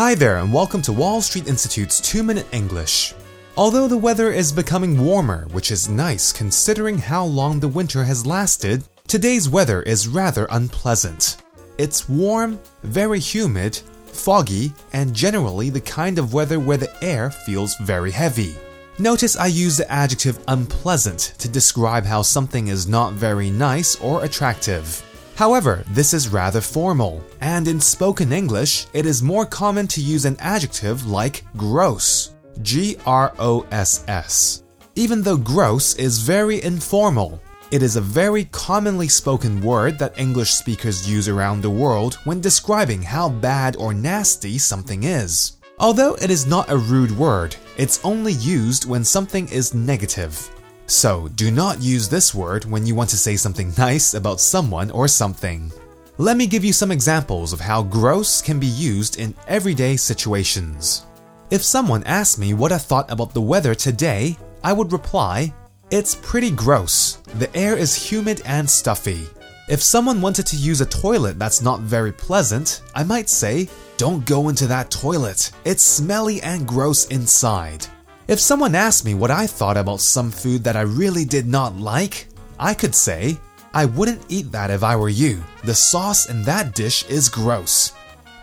Hi there, and welcome to Wall Street Institute's 2 Minute English. Although the weather is becoming warmer, which is nice considering how long the winter has lasted, today's weather is rather unpleasant. It's warm, very humid, foggy, and generally the kind of weather where the air feels very heavy. Notice I use the adjective unpleasant to describe how something is not very nice or attractive. However, this is rather formal, and in spoken English, it is more common to use an adjective like gross. G R O S S. Even though gross is very informal, it is a very commonly spoken word that English speakers use around the world when describing how bad or nasty something is. Although it is not a rude word, it's only used when something is negative. So do not use this word when you want to say something nice about someone or something. Let me give you some examples of how gross can be used in everyday situations. If someone asked me what I thought about the weather today, I would reply, It's pretty gross. The air is humid and stuffy. If someone wanted to use a toilet that's not very pleasant, I might say, Don't go into that toilet. It's smelly and gross inside. If someone asked me what I thought about some food that I really did not like, I could say, I wouldn't eat that if I were you. The sauce in that dish is gross.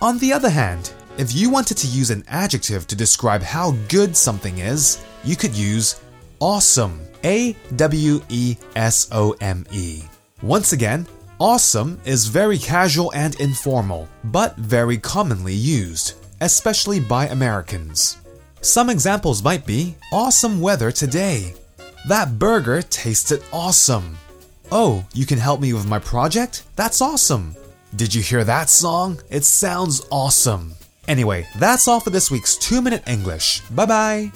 On the other hand, if you wanted to use an adjective to describe how good something is, you could use awesome. A W E S O M E. Once again, Awesome is very casual and informal, but very commonly used, especially by Americans. Some examples might be awesome weather today. That burger tasted awesome. Oh, you can help me with my project? That's awesome. Did you hear that song? It sounds awesome. Anyway, that's all for this week's 2 Minute English. Bye bye.